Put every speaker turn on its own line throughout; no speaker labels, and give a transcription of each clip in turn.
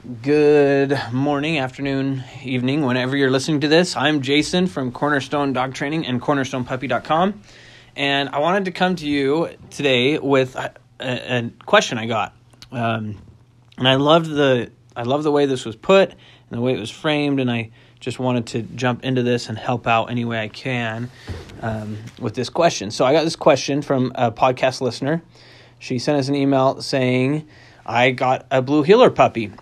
Good morning, afternoon, evening, whenever you're listening to this. I'm Jason from Cornerstone Dog Training and CornerstonePuppy.com. And I wanted to come to you today with a, a question I got. Um, and I loved the I love the way this was put and the way it was framed, and I just wanted to jump into this and help out any way I can um, with this question. So I got this question from a podcast listener. She sent us an email saying, I got a blue heeler puppy.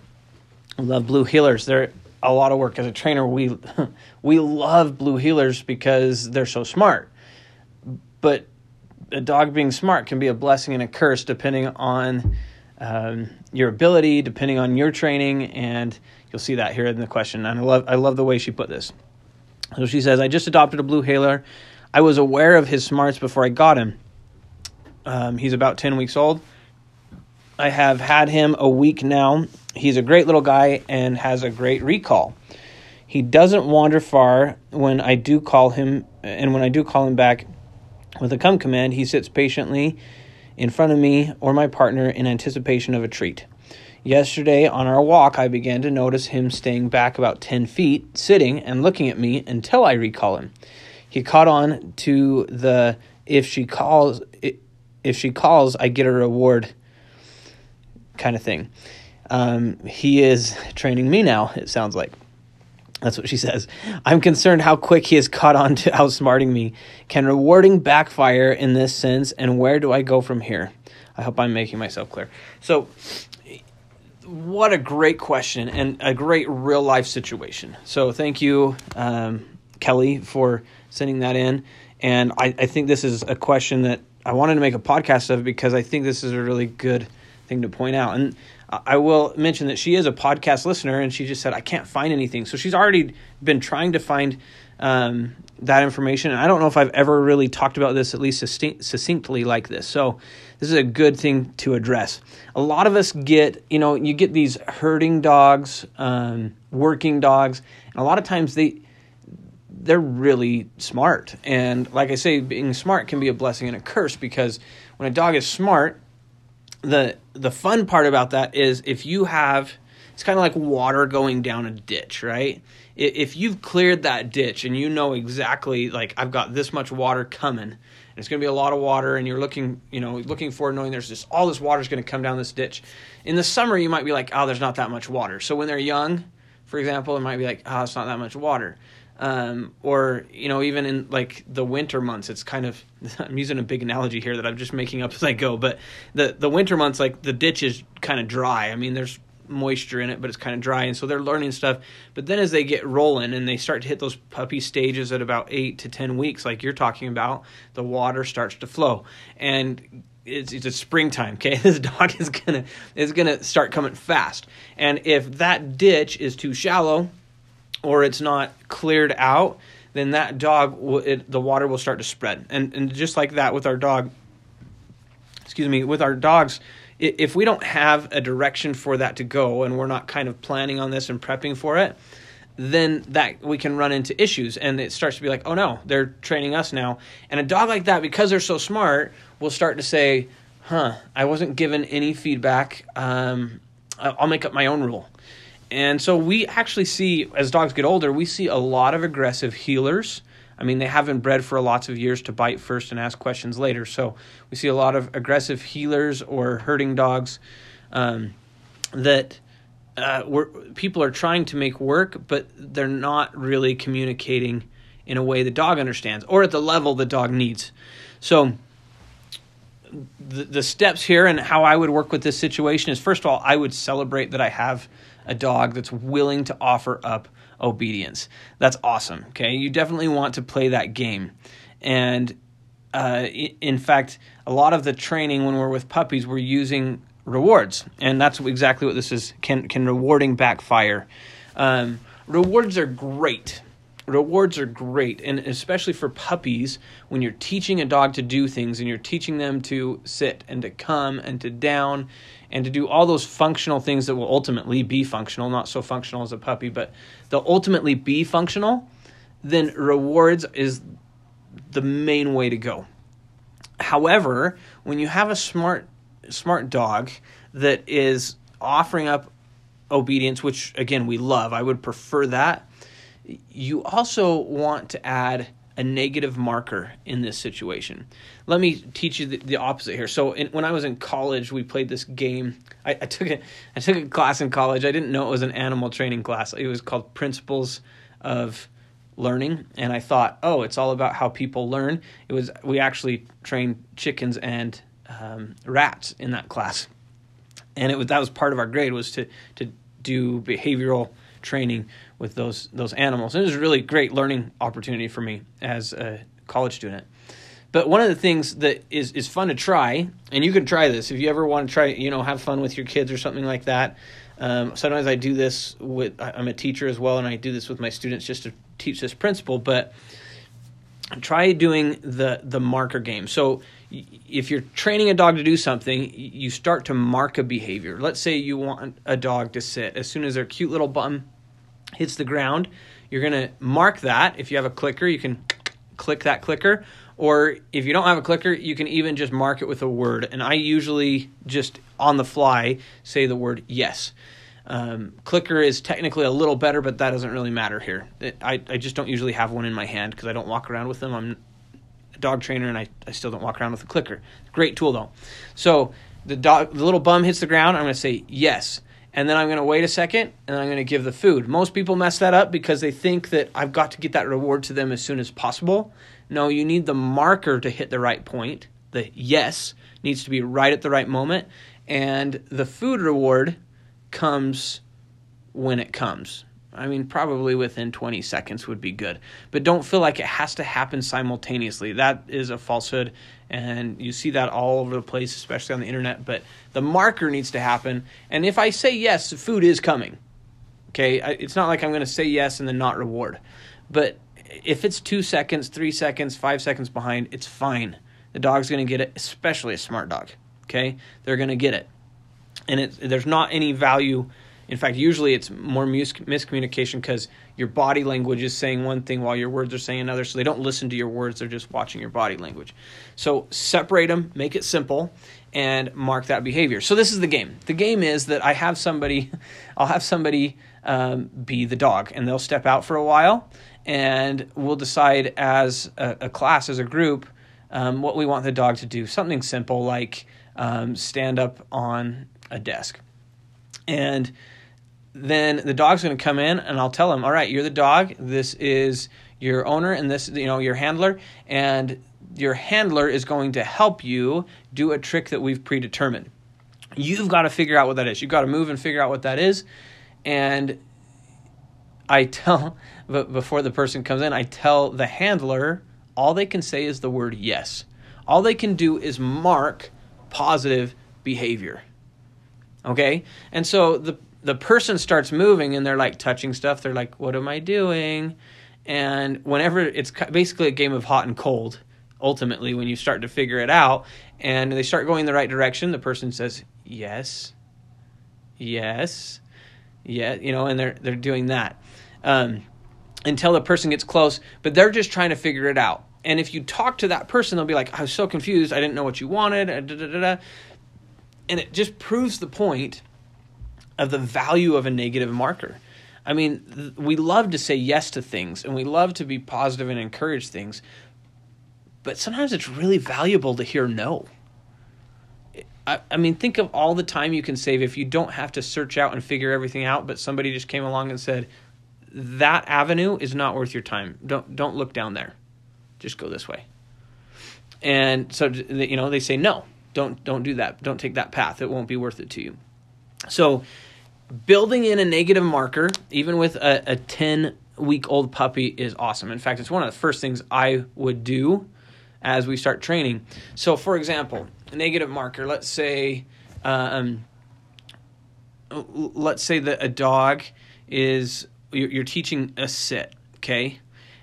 Love blue heelers. They're a lot of work as a trainer. We we love blue heelers because they're so smart. But a dog being smart can be a blessing and a curse depending on um, your ability, depending on your training, and you'll see that here in the question. And I love I love the way she put this. So she says, "I just adopted a blue heeler. I was aware of his smarts before I got him. Um, he's about ten weeks old. I have had him a week now, He's a great little guy and has a great recall. He doesn't wander far when I do call him, and when I do call him back with a come command, he sits patiently in front of me or my partner in anticipation of a treat. Yesterday on our walk, I began to notice him staying back about 10 feet, sitting and looking at me until I recall him. He caught on to the if she calls if she calls, I get a reward kind of thing. Um, he is training me now, it sounds like. That's what she says. I'm concerned how quick he has caught on to outsmarting me. Can rewarding backfire in this sense, and where do I go from here? I hope I'm making myself clear. So, what a great question and a great real life situation. So, thank you, um, Kelly, for sending that in. And I, I think this is a question that I wanted to make a podcast of because I think this is a really good thing to point out. And I will mention that she is a podcast listener, and she just said I can't find anything. So she's already been trying to find um, that information. And I don't know if I've ever really talked about this at least succinctly like this. So this is a good thing to address. A lot of us get, you know, you get these herding dogs, um, working dogs, and a lot of times they they're really smart. And like I say, being smart can be a blessing and a curse because when a dog is smart the the fun part about that is if you have it's kind of like water going down a ditch, right? If you've cleared that ditch and you know exactly like I've got this much water coming, and it's going to be a lot of water, and you're looking, you know, looking forward, knowing there's just all this water is going to come down this ditch. In the summer, you might be like, oh, there's not that much water. So when they're young, for example, it might be like, oh, it's not that much water um, or you know even in like the winter months it's kind of i'm using a big analogy here that i'm just making up as i go but the the winter months like the ditch is kind of dry. I mean there's moisture in it but it's kind of dry and so they're learning stuff. But then as they get rolling and they start to hit those puppy stages at about eight to ten weeks like you're talking about the water starts to flow. And it's, it's springtime okay? This dog is gonna is gonna start coming fast. And if that ditch is too shallow or it's not cleared out, then that dog will, it, the water will start to spread. And and just like that with our dog, excuse me, with our dogs, if we don't have a direction for that to go and we're not kind of planning on this and prepping for it, then that we can run into issues and it starts to be like, "Oh no, they're training us now." And a dog like that because they're so smart will start to say, "Huh, I wasn't given any feedback. Um, I'll make up my own rule." And so we actually see, as dogs get older, we see a lot of aggressive heelers. I mean, they haven't bred for lots of years to bite first and ask questions later. So we see a lot of aggressive heelers or herding dogs um, that uh, people are trying to make work, but they're not really communicating in a way the dog understands or at the level the dog needs. So the, the steps here and how I would work with this situation is first of all, I would celebrate that I have a dog that's willing to offer up obedience. That's awesome. Okay. You definitely want to play that game. And uh, in fact, a lot of the training when we're with puppies, we're using rewards. And that's exactly what this is. Can, can rewarding backfire? Um, rewards are great rewards are great and especially for puppies when you're teaching a dog to do things and you're teaching them to sit and to come and to down and to do all those functional things that will ultimately be functional not so functional as a puppy but they'll ultimately be functional then rewards is the main way to go however when you have a smart smart dog that is offering up obedience, which again we love. I would prefer that. You also want to add a negative marker in this situation. Let me teach you the, the opposite here. So, in, when I was in college, we played this game. I, I took a I took a class in college. I didn't know it was an animal training class. It was called Principles of Learning, and I thought, oh, it's all about how people learn. It was we actually trained chickens and um, rats in that class, and it was that was part of our grade was to to do behavioral training with those those animals. And it was a really great learning opportunity for me as a college student. But one of the things that is is fun to try, and you can try this if you ever want to try, you know, have fun with your kids or something like that. Um, sometimes I do this with I'm a teacher as well, and I do this with my students just to teach this principle. But try doing the the marker game. So if you're training a dog to do something, you start to mark a behavior. Let's say you want a dog to sit. As soon as their cute little bum hits the ground, you're going to mark that. If you have a clicker, you can click that clicker. Or if you don't have a clicker, you can even just mark it with a word. And I usually just on the fly say the word yes. Um, clicker is technically a little better, but that doesn't really matter here. It, I, I just don't usually have one in my hand because I don't walk around with them. I'm dog trainer and I, I still don't walk around with a clicker. Great tool though. So the dog, the little bum hits the ground. I'm going to say yes and then I'm going to wait a second and I'm going to give the food. Most people mess that up because they think that I've got to get that reward to them as soon as possible. No, you need the marker to hit the right point. The yes needs to be right at the right moment, and the food reward comes when it comes. I mean, probably within 20 seconds would be good. But don't feel like it has to happen simultaneously. That is a falsehood, and you see that all over the place, especially on the internet. But the marker needs to happen. And if I say yes, food is coming. Okay? It's not like I'm going to say yes and then not reward. But if it's two seconds, three seconds, five seconds behind, it's fine. The dog's going to get it, especially a smart dog. Okay? They're going to get it. And it, there's not any value in fact, usually it's more mis- miscommunication because your body language is saying one thing while your words are saying another. So they don't listen to your words, they're just watching your body language. So separate them, make it simple, and mark that behavior. So this is the game. The game is that I have somebody, I'll have somebody um, be the dog, and they'll step out for a while, and we'll decide as a, a class, as a group, um, what we want the dog to do. Something simple like um, stand up on a desk. And then the dog's going to come in and I'll tell him, all right, you're the dog. This is your owner and this, you know, your handler. And your handler is going to help you do a trick that we've predetermined. You've got to figure out what that is. You've got to move and figure out what that is. And I tell, but before the person comes in, I tell the handler all they can say is the word yes. All they can do is mark positive behavior. Okay? And so the the person starts moving and they're like touching stuff. They're like, "What am I doing?" And whenever it's basically a game of hot and cold, ultimately when you start to figure it out and they start going the right direction, the person says, "Yes." Yes. Yeah, you know, and they're they're doing that. Um, until the person gets close, but they're just trying to figure it out. And if you talk to that person, they'll be like, "I was so confused. I didn't know what you wanted." And it just proves the point of the value of a negative marker. I mean, th- we love to say yes to things and we love to be positive and encourage things, but sometimes it's really valuable to hear no. I, I mean, think of all the time you can save if you don't have to search out and figure everything out, but somebody just came along and said, that avenue is not worth your time. Don't don't look down there. Just go this way. And so you know, they say no. Don't don't do that. Don't take that path. It won't be worth it to you. So building in a negative marker, even with a, a 10 week old puppy, is awesome. In fact, it's one of the first things I would do as we start training. So, for example, a negative marker, let's say, um, let's say that a dog is, you're, teaching a sit, okay?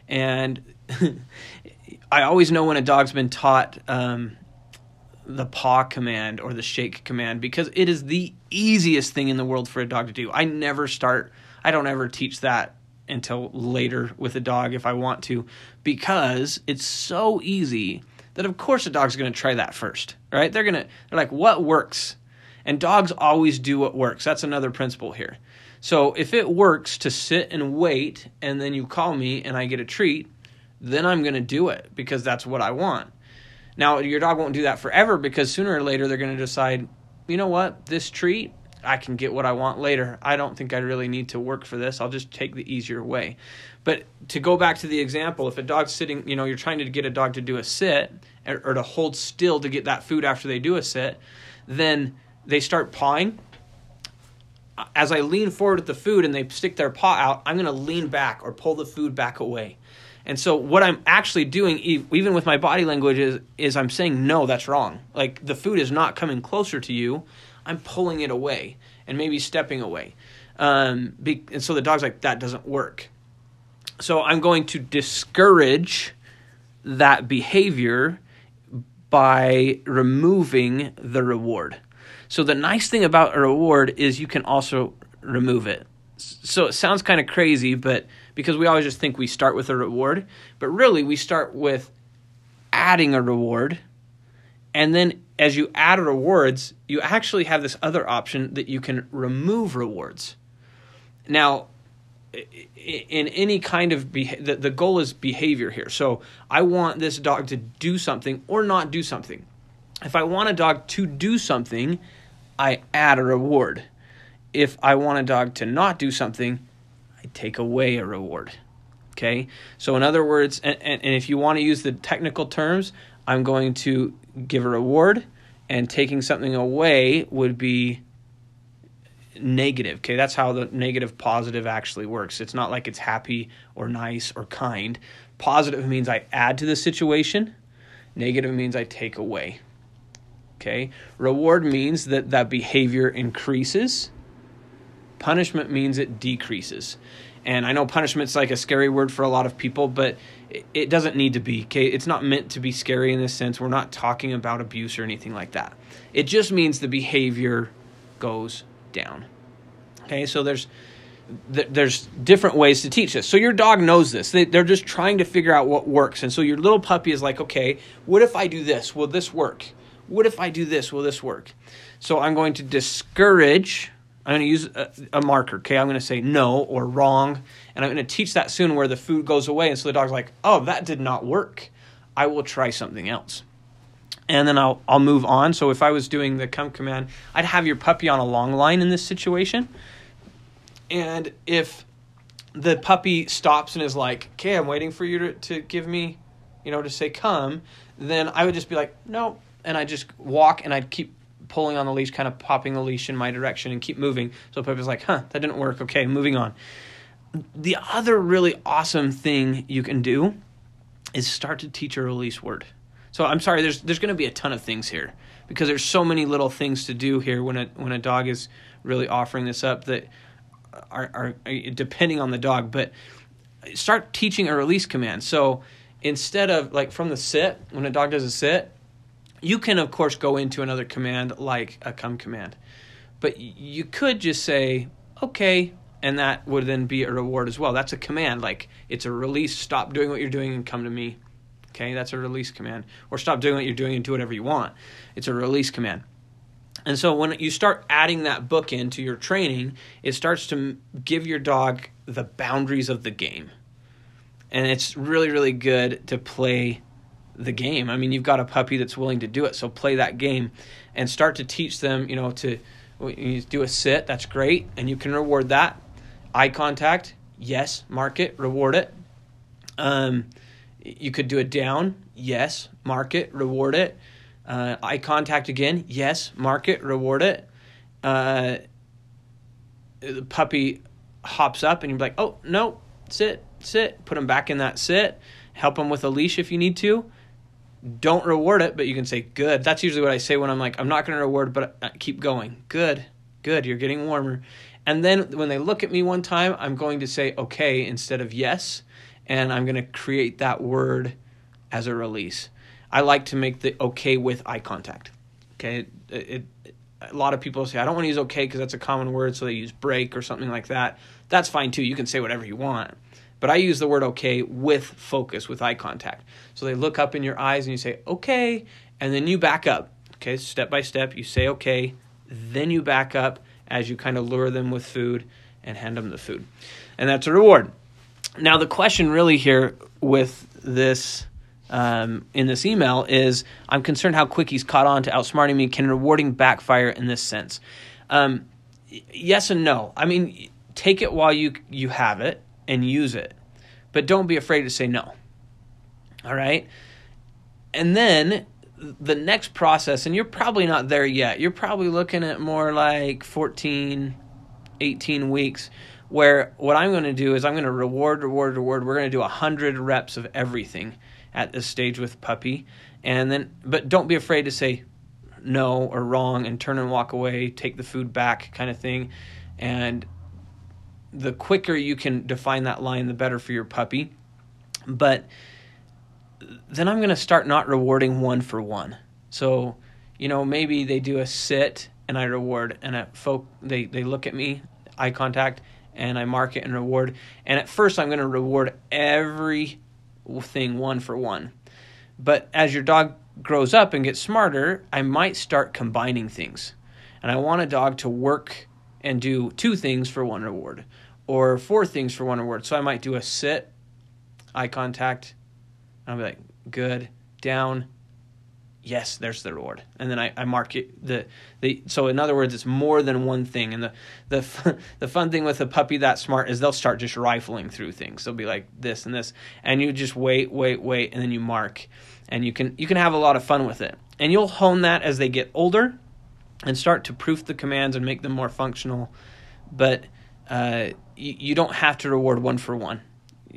And I always know when a dog's been taught um, the paw command or the shake command because it is the easiest thing in the world for a dog to do. I never start, I don't ever teach that until later with a dog if I want to because it's so easy that of course a dog's going to try that first, right? They're going to they're like what works? And dogs always do what works. That's another principle here. So if it works to sit and wait and then you call me and I get a treat, then I'm going to do it because that's what I want. Now, your dog won't do that forever because sooner or later they're going to decide, you know what, this treat, I can get what I want later. I don't think I really need to work for this. I'll just take the easier way. But to go back to the example, if a dog's sitting, you know, you're trying to get a dog to do a sit or, to hold still to get that food after they do a sit, then they start pawing. As I lean forward at the food and they stick their paw out, I'm going to lean back or pull the food back away. And so what I'm actually doing, even with my body language, is, is I'm saying, no, that's wrong. Like the food is not coming closer to you. I'm pulling it away and maybe stepping away. Um, be, and so the dog's like, that doesn't work. So I'm going to discourage that behavior by removing the reward. So the nice thing about a reward is you can also remove it. So it sounds kind of crazy, but because we always just think we start with a reward, but really we start with adding a reward. And then as you add rewards, you actually have this other option that you can remove rewards. Now, in any kind of beha- the, the goal is behavior here. So I want this dog to do something or not do something. If I want a dog to do something, I add a reward. If I want a dog to not do something, I take away a reward. Okay? So, in other words, and, and, and if you want to use the technical terms, I'm going to give a reward, and taking something away would be negative. Okay, that's how the negative positive actually works. It's not like it's happy or nice or kind. Positive means I add to the situation, negative means I take away. Okay, reward means that that behavior increases, punishment means it decreases. And I know punishment's like a scary word for a lot of people, but it doesn't need to be. Okay, it's not meant to be scary in this sense. We're not talking about abuse or anything like that. It just means the behavior goes down. Okay, so there's there's different ways to teach this. So your dog knows this. They, they're just trying to figure out what works. And so your little puppy is like, okay, what if I do this? Will this work? What if I do this? Will this work? So I'm going to discourage. I'm going to use a, a marker. Okay, I'm going to say no or wrong, and I'm going to teach that soon where the food goes away. And so the dog's like, oh, that did not work. I will try something else and then I'll I'll move on. So if I was doing the come command, I'd have your puppy on a long line in this situation. And if the puppy stops and is like, "Okay, I'm waiting for you to, to give me, you know, to say come," then I would just be like, "No," and I just walk and I'd keep pulling on the leash, kind of popping the leash in my direction and keep moving. So puppy's like, "Huh, that didn't work. Okay, moving on." The other really awesome thing you can do is start to teach a release word. So I'm sorry, there's there's going to be a ton of things here because there's so many little things to do here when a when a dog is really offering this up that are, are depending on the dog. But start teaching a release command. So instead of like from the sit, when a dog does a sit, you can of course go into another command like a come command, but you could just say okay, and that would then be a reward as well. That's a command, like it's a release. Stop doing what you're doing and come to me Okay, that's a release command. Or stop doing what you're doing and do whatever you want. It's a release command. And so when you start adding that book into your training, it starts to give your dog the boundaries of the game. And it's really, really good to play the game. I mean, you've got a puppy that's willing to do it, so play that game and start to teach them, you know, to you do a sit, that's great, and you can reward that. Eye contact, yes, mark it, reward it. Um, you could do a down, yes, mark it, reward it. Uh, eye contact again, yes, mark it, reward it. Uh, the puppy hops up and you're like, oh, no, sit, sit. Put him back in that sit. Help him with a leash if you need to. Don't reward it, but you can say, good. That's usually what I say when I'm like, I'm not going to reward, but uh, keep going. Good, good, you're getting warmer. And then when they look at me one time, I'm going to say, okay, instead of yes and I'm going to create that word as a release. I like to make the okay with eye contact. Okay, it, it, a lot of people say I don't want to use okay because that's a common word, so they use break or something like that. That's fine too. You can say whatever you want, but I use the word okay with focus, with eye contact. So they look up in your eyes and you say okay, and then you back up. Okay, step by step, you say okay, Then you back up as you kind of lure them with food and hand them the food. And that's a reward. Now, the question really here with this um, in this email is I'm concerned how quick he's caught on to outsmarting me. Can rewarding backfire in this sense? Um, yes and no. I mean, take it while you you have it and use it, but don't be afraid to say no. All right, and then the next process, and you're probably not there yet. You're probably looking at more like 14, 18 weeks. Where what I'm going to do is I'm going to reward, reward, reward. We're going to do 100 reps of everything at this stage with puppy. And then, but don't be afraid to say no or wrong and turn and walk away, take the food back kind of thing. And the quicker you can define that line, the better for your puppy. But then I'm going to start not rewarding one for one. So, you know, maybe they do a sit and I reward, and a folk they they look at me, eye contact, and I mark it and reward. And at first, I'm going to reward every thing one for one. But as your dog grows up and gets smarter, I might start combining things. And I want a dog to work and do two things for one reward or four things for one reward. So I might do a sit, eye contact, I'll be like, good, down, yes, there's the reward. And then I, I mark it the the so in other words, it's more than one thing. And the the the fun thing with a puppy that smart is they'll start just rifling through things. They'll be like this and this, and you just wait, wait, wait, and then you mark, and you can you can have a lot of fun with it. And you'll hone that as they get older, and start to proof the commands and make them more functional. But uh, you, don't have to reward one for one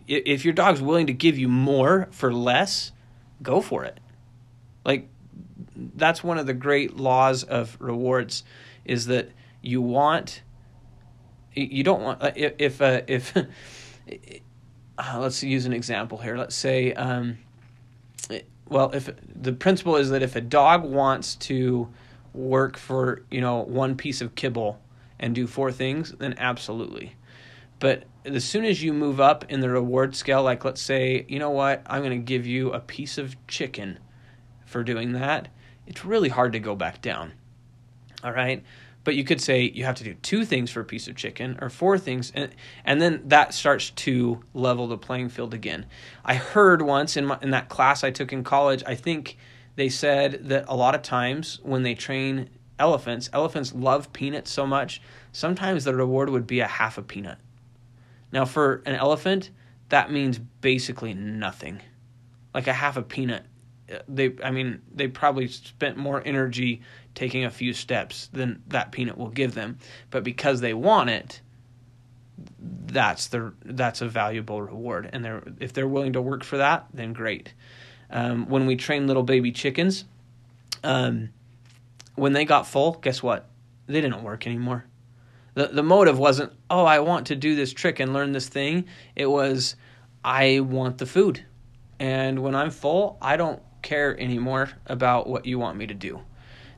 if your dog's willing to give you more for less, go for it. Like that's one of the great laws of rewards is that you want you don't want uh, if if, uh, if uh, let's use an example here. Let's say um, well if the principle is that if a dog wants to work for you know one piece of kibble and do four things, then absolutely. But as soon as you move up in the reward scale, like let's say, you know what, I'm going to give you a piece of chicken for doing that, it's really hard to go back down. All right. But you could say you have to do two things for a piece of chicken or four things, and, and then that starts to level the playing field again. I heard once in, my, in that class I took in college, I think they said that a lot of times when they train elephants, elephants love peanuts so much, sometimes the reward would be a half a peanut now, for an elephant, that means basically nothing. Like a half a peanut. Uh, they, I mean, they probably spent more energy taking a few steps than that peanut will give them. But because they want it, that's the that's a valuable reward. And they're if they're willing to work for that, then great. Um, when we train little baby chickens, um, when they got full, guess what? They didn't work anymore the the motive wasn't oh I want to do this trick and learn this thing. It was I want the food, and when I'm full, I don't care anymore about what you want me to do.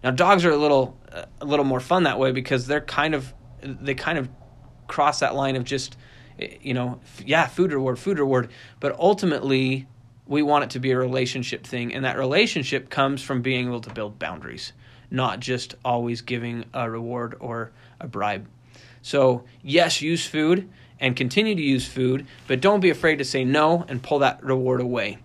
Now dogs are a little a little more fun that way because they're kind of they kind of cross that line of just you know yeah food reward food reward but ultimately we want it to be a relationship thing and that relationship comes from being able to build boundaries not just always giving a reward or a bribe so, yes, use food and continue to use food, but don't be afraid to say no and pull that reward away.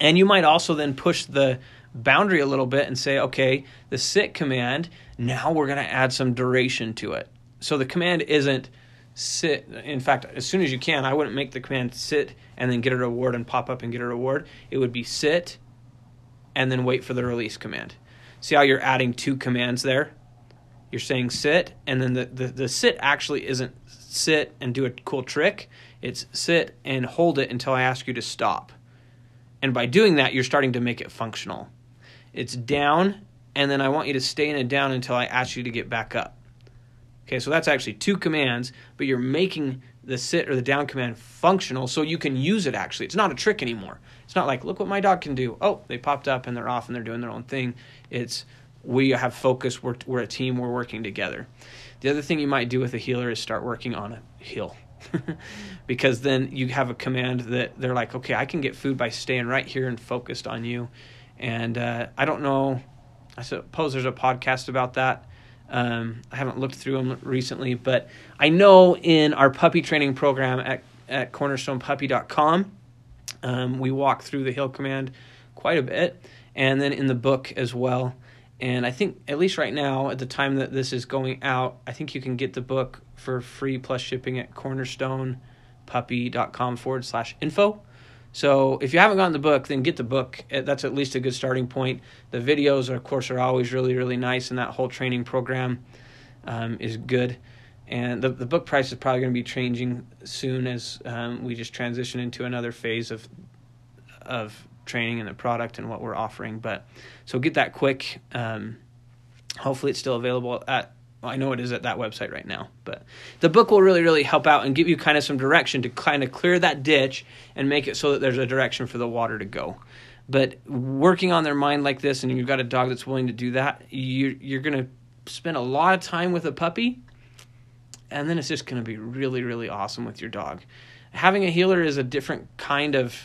And you might also then push the boundary a little bit and say, okay, the sit command, now we're going to add some duration to it. So the command isn't sit. In fact, as soon as you can, I wouldn't make the command sit and then get a reward and pop up and get a reward. It would be sit and then wait for the release command. See how you're adding two commands there? You're saying sit, and then the, the, the sit actually isn't sit and do a cool trick. It's sit and hold it until I ask you to stop. And by doing that, you're starting to make it functional. It's down, and then I want you to stay in a down until I ask you to get back up. Okay, so that's actually two commands, but you're making the sit or the down command functional so you can use it actually. It's not a trick anymore. It's not like, look what my dog can do. Oh, they popped up and they're off and they're doing their own thing. It's we have focus. We're, we're a team. We're working together. The other thing you might do with a heeler is start working on a heel. because then you have a command that they're like, okay, I can get food by staying right here and focused on you. And uh, I don't know, I suppose there's a podcast about that. Um, I haven't looked through them recently, but I know in our puppy training program at, at cornerstonepuppy.com, um, we walk through the heel command quite a bit, and then in the book as well. And I think, at least right now, at the time that this is going out, I think you can get the book for free plus shipping at cornerstonepuppy.com forward slash info. So if you haven't gotten the book, then get the book. Eh, that's at least a good starting point. The videos, of course, are always really, really nice, and that whole training program um, is good. And the the book price is probably going to be changing soon as um, we just transition into another phase of of training and the product and what we're offering. But so get that quick. Um, hopefully, it's still available at. Well, I know it is at that website right now, but the book will really, really help out and give you kind of some direction to kind of clear that ditch and make it so that there's a direction for the water to go. But working on their mind like this, and you've got a dog that's willing to do that, you're, you're going to spend a lot of time with a puppy, and then it's just going to be really, really awesome with your dog. Having a heeler is a different kind of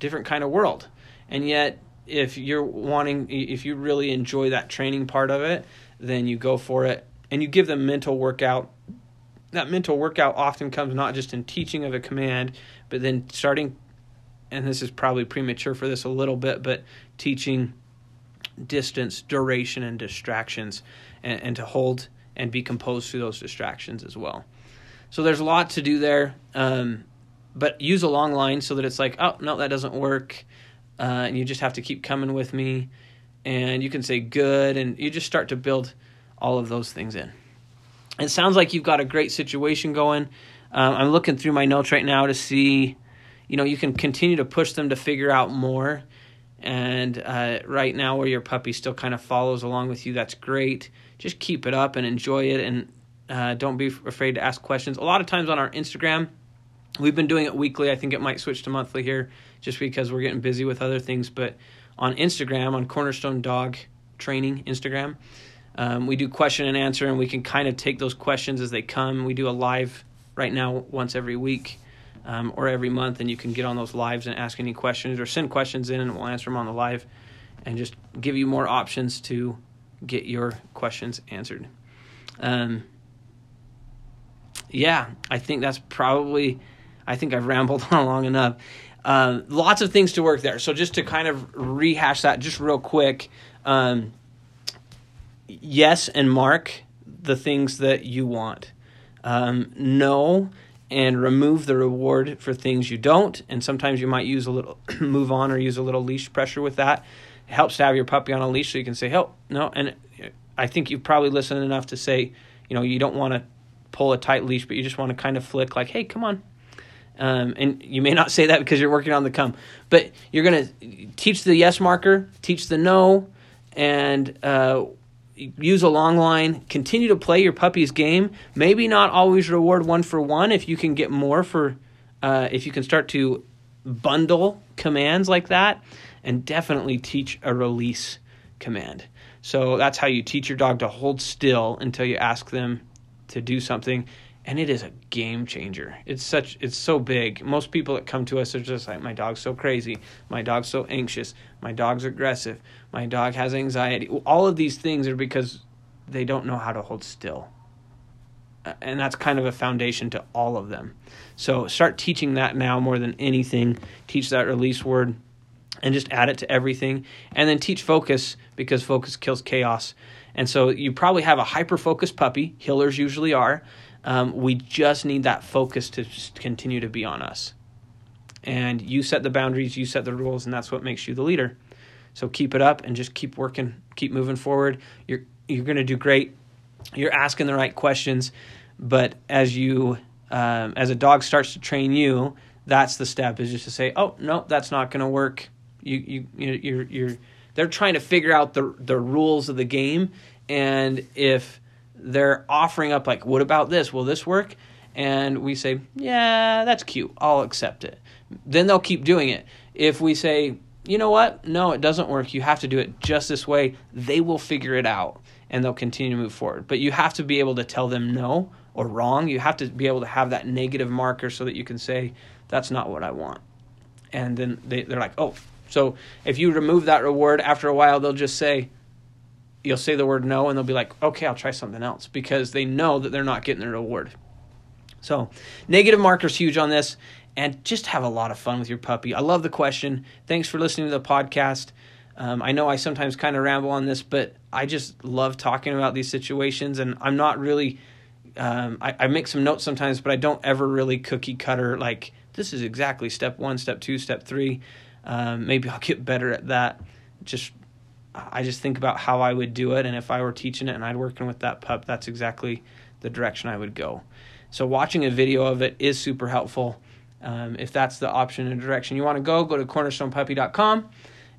different kind of world. And yet, if you're wanting, if you really enjoy that training part of it, then you go for it and you give them mental workout. That mental workout often comes not just in teaching of a command, but then starting, and this is probably premature for this a little bit, but teaching distance, duration, and distractions, and, and to hold and be composed through those distractions as well. So there's a lot to do there. Um, but use a long line so that it's like, oh no, that doesn't work, uh, and you just have to keep coming with me, and you can say good, and you just start to build all of those things in. It sounds like you've got a great situation going. Um, I'm looking through my notes right now to see, you know, you can continue to push them to figure out more. And uh, right now, where your puppy still kind of follows along with you, that's great. Just keep it up and enjoy it, and uh, don't be afraid to ask questions. A lot of times on our Instagram, We've been doing it weekly. I think it might switch to monthly here just because we're getting busy with other things. But on Instagram, on Cornerstone Dog Training Instagram, um, we do question and answer, and we can kind of take those questions as they come. We do a live right now once every week um, or every month, and you can get on those lives and ask any questions or send questions in, and we'll answer them on the live and just give you more options to get your questions answered. Um, yeah, I think that's probably I think I've rambled on long enough. Uh, lots of things to work there. So just to kind of rehash that just real quick, um, yes and mark the things that you want. Um, no and remove the reward for things you don't. And sometimes you might use a little move on or use a little leash pressure with that. It helps to have your puppy on a leash so you can say, help, no. And I think you've probably listened enough to say, you know, you don't want to pull a tight leash, but you just want to kind of flick like, hey, come on, um, and you may not say that because you're working on the come, but you're going to teach the yes marker, teach the no, and uh, use a long line. Continue to play your puppy's game. Maybe not always reward one for one if you can get more for, uh, if you can start to bundle commands like that, and definitely teach a release command. So that's how you teach your dog to hold still until you ask them to do something and it is a game changer. It's such it's so big. Most people that come to us are just like my dog's so crazy, my dog's so anxious, my dog's aggressive, my dog has anxiety. All of these things are because they don't know how to hold still. Uh, and that's kind of a foundation to all of them. So start teaching that now more than anything. Teach that release word and just add it to everything. And then teach focus because focus kills chaos. And so you probably have a hyper focused puppy, heelers usually are um, we just need that focus to continue to be on us. And you set the boundaries, you set the rules, and that's what makes you the leader. So keep it up and just keep working, keep moving forward. You're you're going to do great. You're asking the right questions, but as you um, as a dog starts to train you, that's the step is just to say, "Oh no, that's not going to work." You you you're you're they're trying to figure out the the rules of the game, and if they're offering up like, what about this? Will this work? And we say, yeah, that's cute. I'll accept it. Then they'll keep doing it. If we say, you know what? No, it doesn't work. You have to do it just this way. They will figure it out and they'll continue to move forward. But you have to be able to tell them no or wrong. You have to be able to have that negative marker so that you can say, that's not what I want. And then they, they're like, oh. So if you remove that reward, after a while, they'll just say, you'll say the word no and they'll be like, okay, I'll try something else because they know that they're not getting their reward. So, negative markers huge on this and just have a lot of fun with your puppy. I love the question. Thanks for listening to the podcast. Um, I know I sometimes kind of ramble on this, but I just love talking about these situations, and I'm not really. Um, I, I make some notes sometimes, but I don't ever really cookie cutter like this is exactly step one, step two, step three. Um, maybe I'll get better at that. Just I just think about how I would do it, and if I were teaching it and I'd working with that pup, that's exactly the direction I would go. So watching a video of it is super helpful. Um, if that's the option and direction you want to go, go to cornerstonepuppy.com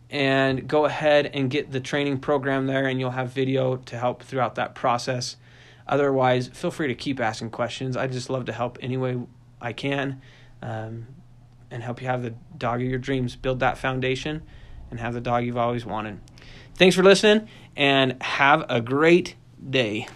and go ahead and get the training program there, and you'll have video to help throughout that process. Otherwise, feel free to keep asking questions. I just love to help any way I can um, and help you have the dog of your dreams, build that foundation, and have the dog you've always wanted. Thanks for listening, and have a great day.